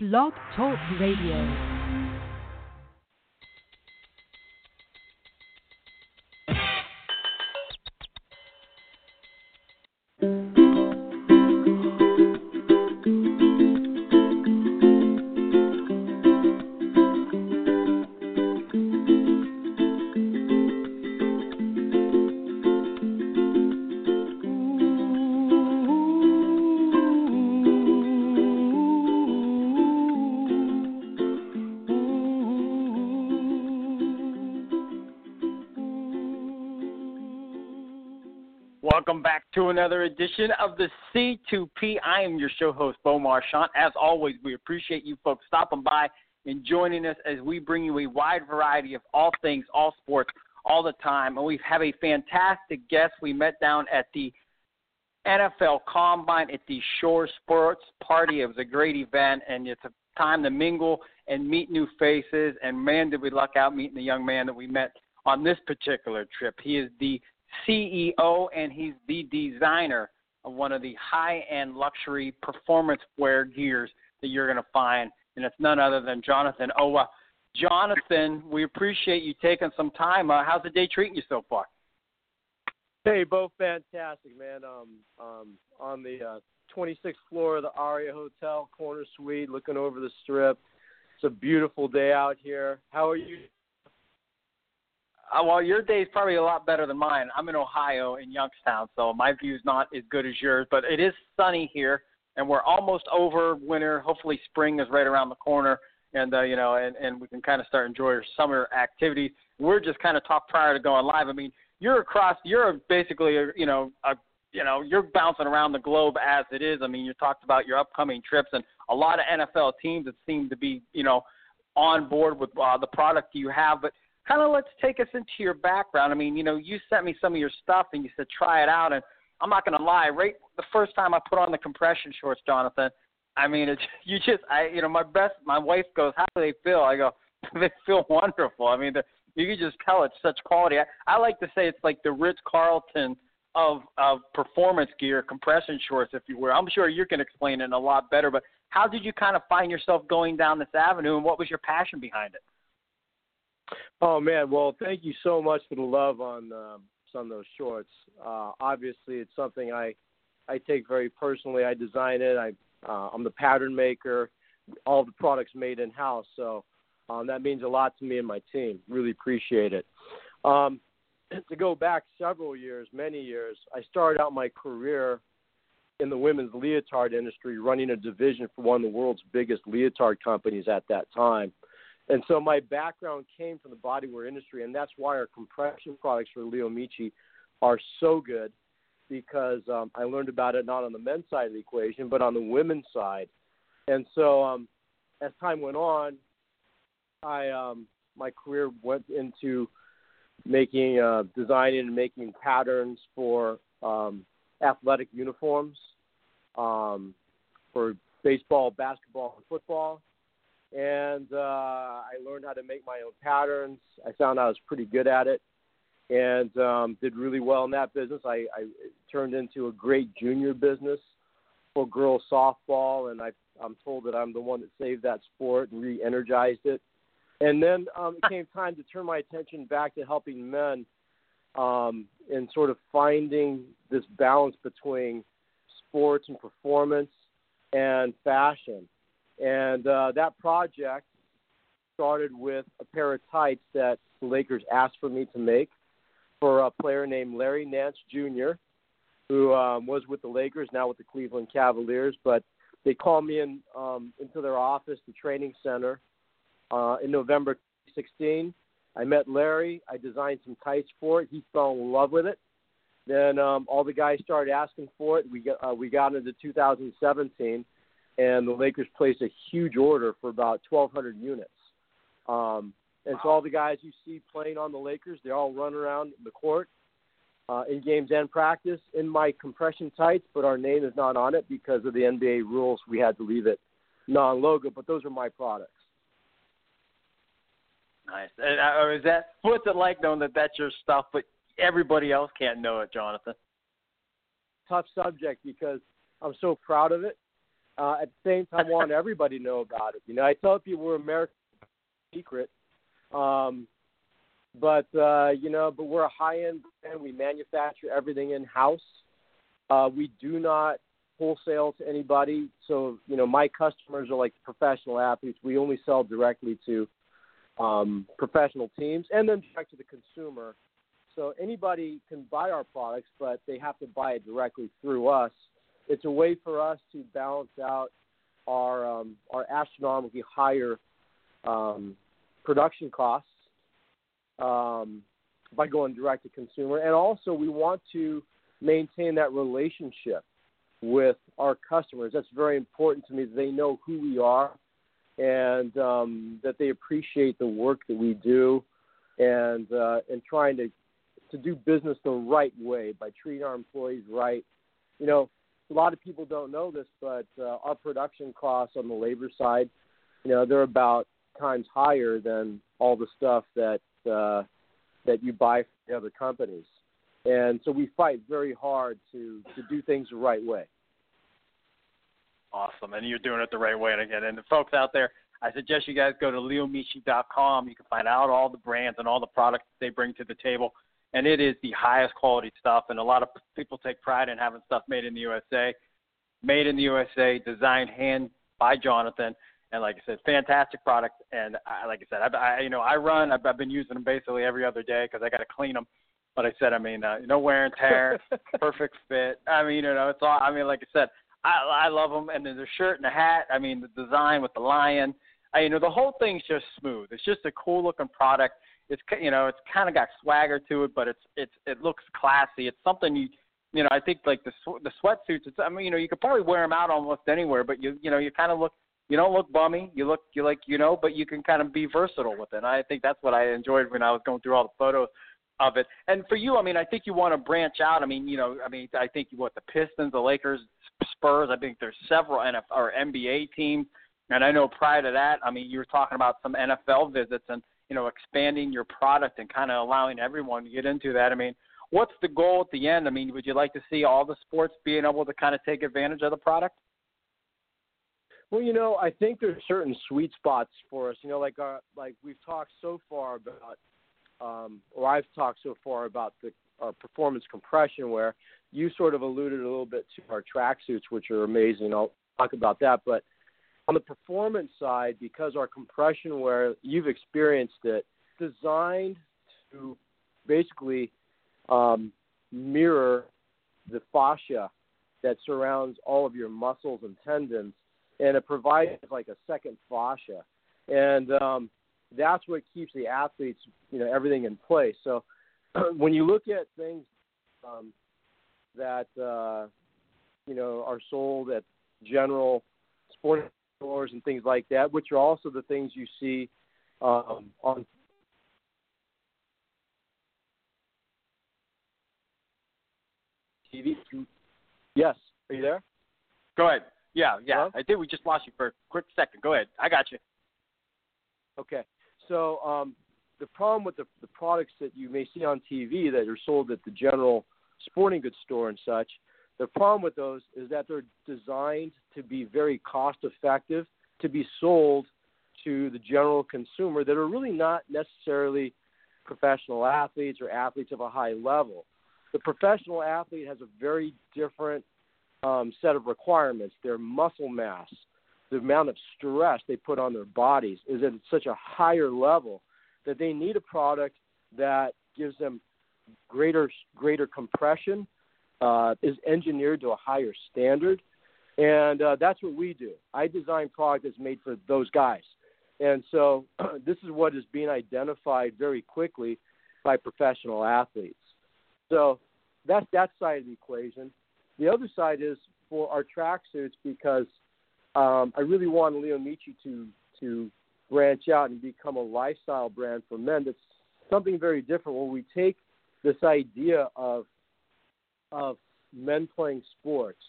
Blog Talk Radio. Welcome back to another edition of the C2P. I am your show host, Bo Marchant. As always, we appreciate you folks stopping by and joining us as we bring you a wide variety of all things, all sports, all the time. And we have a fantastic guest we met down at the NFL Combine at the Shore Sports Party. It was a great event, and it's a time to mingle and meet new faces. And man, did we luck out meeting the young man that we met on this particular trip. He is the CEO and he's the designer of one of the high end luxury performance wear gears that you're going to find. And it's none other than Jonathan Oe. Jonathan, we appreciate you taking some time. Uh, how's the day treating you so far? Hey, both fantastic, man. Um, um, on the uh, 26th floor of the Aria Hotel, corner suite, looking over the strip. It's a beautiful day out here. How are you uh, well, your day is probably a lot better than mine. I'm in Ohio in Youngstown, so my view is not as good as yours, but it is sunny here, and we're almost over winter. Hopefully, spring is right around the corner, and uh, you know, and and we can kind of start enjoy our summer activities. We're just kind of talk prior to going live. I mean, you're across. You're basically, you know, a you know, you're bouncing around the globe as it is. I mean, you talked about your upcoming trips and a lot of NFL teams that seem to be, you know, on board with uh, the product you have, but kind of let's take us into your background. I mean, you know, you sent me some of your stuff and you said try it out, and I'm not going to lie. Right, the first time I put on the compression shorts, Jonathan, I mean, it's you just, I, you know, my best. My wife goes, "How do they feel?" I go, "They feel wonderful." I mean, the, you can just tell it's such quality. I, I like to say it's like the Ritz Carlton of of performance gear, compression shorts, if you will. I'm sure you can explain it a lot better. But how did you kind of find yourself going down this avenue, and what was your passion behind it? Oh man, well, thank you so much for the love on um, some of those shorts. Uh, obviously, it's something I I take very personally. I design it. I uh, I'm the pattern maker. All the products made in house, so um, that means a lot to me and my team. Really appreciate it. Um, to go back several years, many years, I started out my career in the women's leotard industry, running a division for one of the world's biggest leotard companies at that time. And so my background came from the bodywear industry, and that's why our compression products for LEOMICCI are so good because um, I learned about it not on the men's side of the equation, but on the women's side. And so um, as time went on, I um, my career went into making, uh, designing, and making patterns for um, athletic uniforms um, for baseball, basketball, and football and uh, I learned how to make my own patterns. I found I was pretty good at it, and um, did really well in that business. I, I turned into a great junior business for girls softball, and I, I'm told that I'm the one that saved that sport and re-energized it. And then um, it came time to turn my attention back to helping men um, in sort of finding this balance between sports and performance and fashion and uh, that project started with a pair of tights that the Lakers asked for me to make for a player named Larry Nance Jr., who um, was with the Lakers, now with the Cleveland Cavaliers. But they called me in um, into their office, the training center, uh, in November 2016. I met Larry. I designed some tights for it. He fell in love with it. Then um, all the guys started asking for it. We got uh, we got into 2017 and the Lakers placed a huge order for about 1,200 units. Um, and so all the guys you see playing on the Lakers, they all run around the court uh, in games and practice in my compression tights, but our name is not on it because of the NBA rules. We had to leave it non-logo, but those are my products. Nice. And, uh, is that what's it like knowing that that's your stuff, but everybody else can't know it, Jonathan? Tough subject because I'm so proud of it uh, at the same time, want everybody to know about it. You know, I tell people we're American secret, um, but uh, you know, but we're a high-end brand. We manufacture everything in house. Uh, we do not wholesale to anybody. So you know, my customers are like professional athletes. We only sell directly to um, professional teams, and then direct to the consumer. So anybody can buy our products, but they have to buy it directly through us. It's a way for us to balance out our um, our astronomically higher um, production costs um, by going direct to consumer, and also we want to maintain that relationship with our customers. That's very important to me. That they know who we are, and um, that they appreciate the work that we do, and uh, and trying to to do business the right way by treating our employees right. You know, a lot of people don't know this, but uh, our production costs on the labor side, you know, they're about times higher than all the stuff that uh, that you buy from the other companies. And so we fight very hard to to do things the right way. Awesome, and you're doing it the right way. And again, and the folks out there, I suggest you guys go to leomicci.com. You can find out all the brands and all the products they bring to the table and it is the highest quality stuff. And a lot of people take pride in having stuff made in the USA, made in the USA, designed hand by Jonathan. And like I said, fantastic product. And I, like I said, I, I you know I run. I've, I've been using them basically every other day because I got to clean them. But I said, I mean, uh, no wear and tear, perfect fit. I mean, you know, it's all. I mean, like I said, I I love them. And then the shirt and the hat. I mean, the design with the lion. I, you know, the whole thing's just smooth. It's just a cool looking product it's you know it's kind of got swagger to it, but it's it's it looks classy. It's something you you know I think like the the sweatsuits. It's I mean you know you could probably wear them out almost anywhere, but you you know you kind of look you don't look bummy. You look you like you know, but you can kind of be versatile with it. And I think that's what I enjoyed when I was going through all the photos of it. And for you, I mean, I think you want to branch out. I mean, you know, I mean, I think you what the Pistons, the Lakers, Spurs. I think there's several NFL or NBA teams. And I know prior to that, I mean, you were talking about some NFL visits, and you know, expanding your product and kind of allowing everyone to get into that. I mean, what's the goal at the end? I mean, would you like to see all the sports being able to kind of take advantage of the product? Well, you know, I think there's certain sweet spots for us. You know, like our, uh, like we've talked so far about, um, or I've talked so far about the our performance compression, where you sort of alluded a little bit to our tracksuits, which are amazing. I'll talk about that, but on the performance side, because our compression wear, you've experienced it, designed to basically um, mirror the fascia that surrounds all of your muscles and tendons, and it provides like a second fascia, and um, that's what keeps the athletes, you know, everything in place. So when you look at things um, that uh, you know are sold at general sporting stores and things like that, which are also the things you see um, on TV. Yes, are you there? Go ahead. Yeah, yeah, Hello? I did. We just lost you for a quick second. Go ahead. I got you. Okay. So um, the problem with the, the products that you may see on TV that are sold at the general sporting goods store and such the problem with those is that they're designed to be very cost effective to be sold to the general consumer that are really not necessarily professional athletes or athletes of a high level. The professional athlete has a very different um, set of requirements. Their muscle mass, the amount of stress they put on their bodies is at such a higher level that they need a product that gives them greater greater compression uh, is engineered to a higher standard, and uh, that's what we do. I design product that's made for those guys, and so this is what is being identified very quickly by professional athletes. So that's that side of the equation. The other side is for our tracksuits because um, I really want Leo to to branch out and become a lifestyle brand for men. That's something very different. Where we take this idea of of men playing sports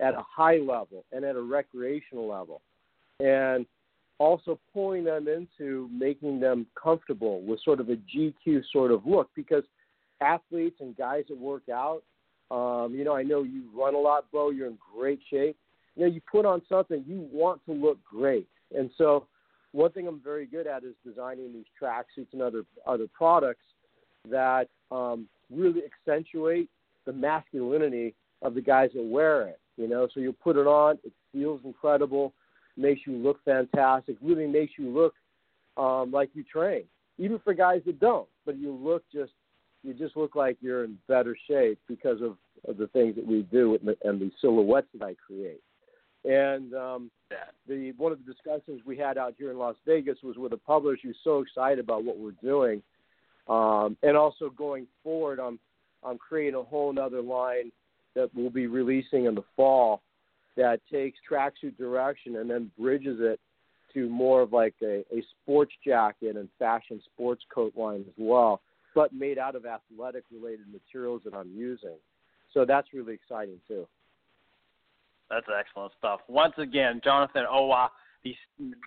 at a high level and at a recreational level, and also pulling them into making them comfortable with sort of a GQ sort of look because athletes and guys that work out, um, you know, I know you run a lot, Bo. You're in great shape. you know, you put on something, you want to look great. And so, one thing I'm very good at is designing these tracksuits and other other products that um, really accentuate the masculinity of the guys that wear it. You know, so you put it on, it feels incredible, makes you look fantastic, really makes you look um, like you train. Even for guys that don't, but you look just you just look like you're in better shape because of, of the things that we do and the, silhouettes that I create. And um, the one of the discussions we had out here in Las Vegas was with a publisher who's so excited about what we're doing, um, and also going forward, I'm I'm creating a whole other line that we'll be releasing in the fall that takes tracksuit direction and then bridges it to more of like a, a sports jacket and fashion sports coat line as well, but made out of athletic related materials that I'm using. So that's really exciting too. That's excellent stuff. Once again, Jonathan Oe, the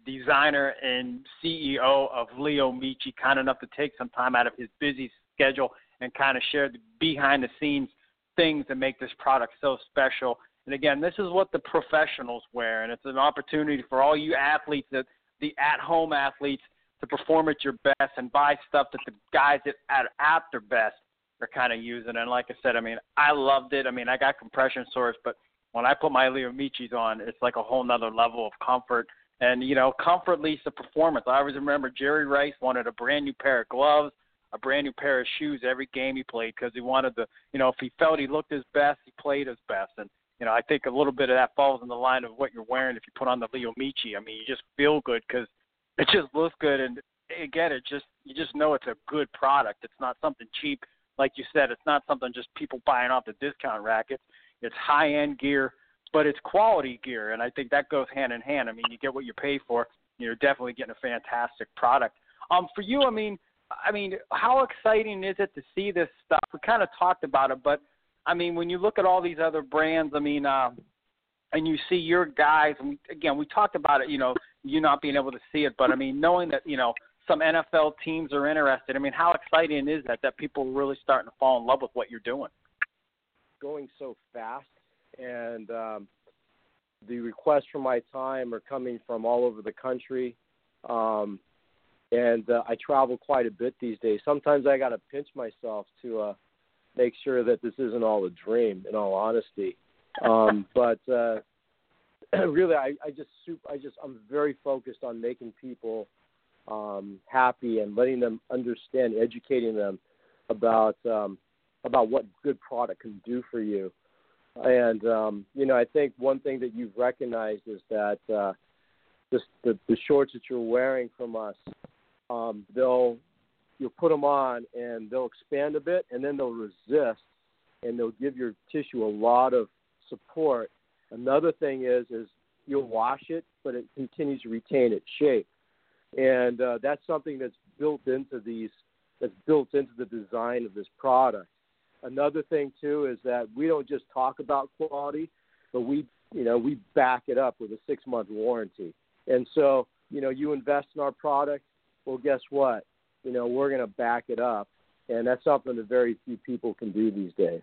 designer and CEO of LEOMICCI, kind enough to take some time out of his busy schedule and kind of share the behind the scenes things that make this product so special. And again, this is what the professionals wear, and it's an opportunity for all you athletes, that the at-home athletes, to perform at your best and buy stuff that the guys that at, at their best are kind of using. And like I said, I mean, I loved it. I mean, I got compression sores, but when I put my LEOMICCIs on, it's like a whole nother level of comfort. And you know, comfort leads to performance. I always remember Jerry Rice wanted a brand new pair of gloves a brand new pair of shoes every game he played because he wanted to, you know, if he felt he looked his best, he played his best. And, you know, I think a little bit of that falls in the line of what you're wearing if you put on the LEOMICCI. I mean, you just feel good because it just looks good. And again, it just, you just know it's a good product. It's not something cheap. Like you said, it's not something just people buying off the discount rack. It's, it's high end gear, but it's quality gear. And I think that goes hand in hand. I mean, you get what you pay for. You're definitely getting a fantastic product. Um, for you, I mean, I mean, how exciting is it to see this stuff? We kind of talked about it, but I mean, when you look at all these other brands, I mean, uh, and you see your guys, and again, we talked about it, you know, you not being able to see it, but I mean, knowing that, you know, some NFL teams are interested. I mean, how exciting is that that people are really starting to fall in love with what you're doing? Going so fast, and um, the requests for my time are coming from all over the country. Um, and uh, I travel quite a bit these days. Sometimes I got to pinch myself to uh, make sure that this isn't all a dream. In all honesty, um, but uh, really, I, I just I just I'm very focused on making people um, happy and letting them understand, educating them about um, about what good product can do for you. And um, you know, I think one thing that you've recognized is that uh, this, the the shorts that you're wearing from us um, they'll you'll put them on and they'll expand a bit and then they'll resist and they'll give your tissue a lot of support. Another thing is is you'll wash it, but it continues to retain its shape, and uh, that's something that's built into these that's built into the design of this product. Another thing too is that we don't just talk about quality, but we you know we back it up with a six month warranty. And so you know you invest in our product, well, guess what? You know, we're going to back it up, and that's something that very few people can do these days.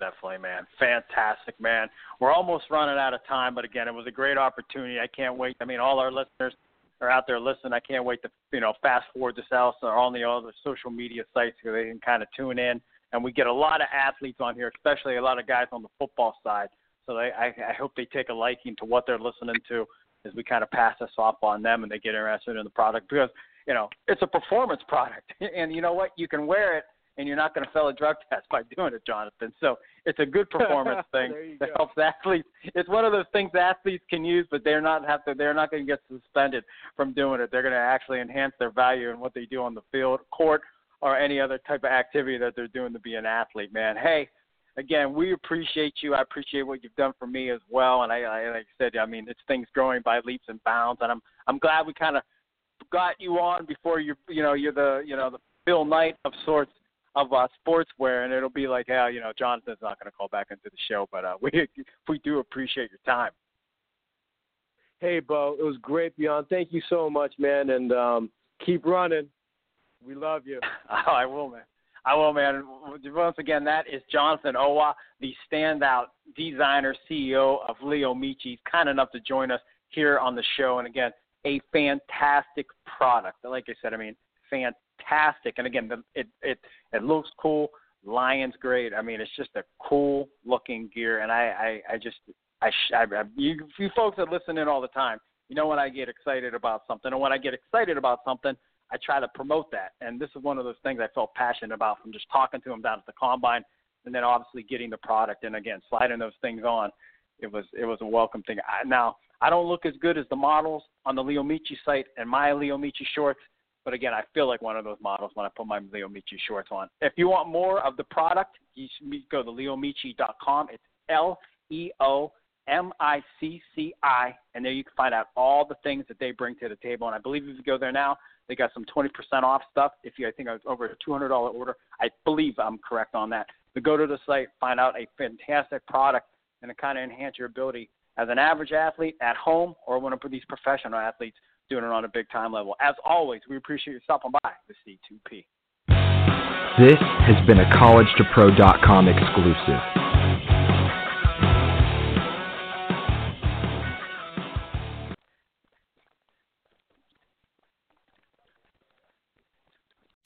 Definitely, man. Fantastic, man. We're almost running out of time, but again, it was a great opportunity. I can't wait. I mean, all our listeners are out there listening. I can't wait to you know fast forward this out so on the other social media sites so they can kind of tune in. And we get a lot of athletes on here, especially a lot of guys on the football side. So they, I, I hope they take a liking to what they're listening to as we kind of pass this off on them and they get interested in the product because you know it's a performance product and you know what you can wear it and you're not going to fail a drug test by doing it, Jonathan. So it's a good performance thing that go. helps athletes. It's one of those things athletes can use, but they're not have to. They're not going to get suspended from doing it. They're going to actually enhance their value in what they do on the field, court, or any other type of activity that they're doing to be an athlete. Man, hey, again, we appreciate you. I appreciate what you've done for me as well. And I, I like I said, I mean, it's things growing by leaps and bounds. And I'm I'm glad we kind of got you on before you you know you're the you know the Phil Knight of sorts of uh, sportswear, and it'll be like, hey, you know, Jonathan's not going to call back into the show, but uh, we we do appreciate your time. Hey, Bo, it was great, Beyond. Thank you so much, man, and um, keep running. We love you. oh, I will, man. I will, man. Once again, that is Jonathan Oe, the standout designer, CEO of LEOMICCI. kind enough to join us here on the show. And again, a fantastic product. Like I said, I mean, fantastic. And again, it it it looks cool. Lion's great. I mean, it's just a cool looking gear, and I I, I just I, I, I you, you folks that listen in all the time, you know when I get excited about something, and when I get excited about something, I try to promote that. And this is one of those things I felt passionate about from just talking to him down at the combine, and then obviously getting the product, and again sliding those things on. It was it was a welcome thing. I, now I don't look as good as the models on the LEOMICCI site and my LEOMICCI shorts, but again, I feel like one of those models when I put my LEOMICCI shorts on. If you want more of the product, you should go to leomicci.com. It's L E O M I C C I, and there you can find out all the things that they bring to the table. And I believe if you go there now, they got some 20% off stuff. If you, I think, it's over a $200 order, I believe I'm correct on that. But go to the site, find out a fantastic product, and it kind of enhance your ability as an average athlete at home or one of these professional athletes doing it on a big time level. As always, we appreciate you stopping by the C2P. This has been a collegetopro.com exclusive.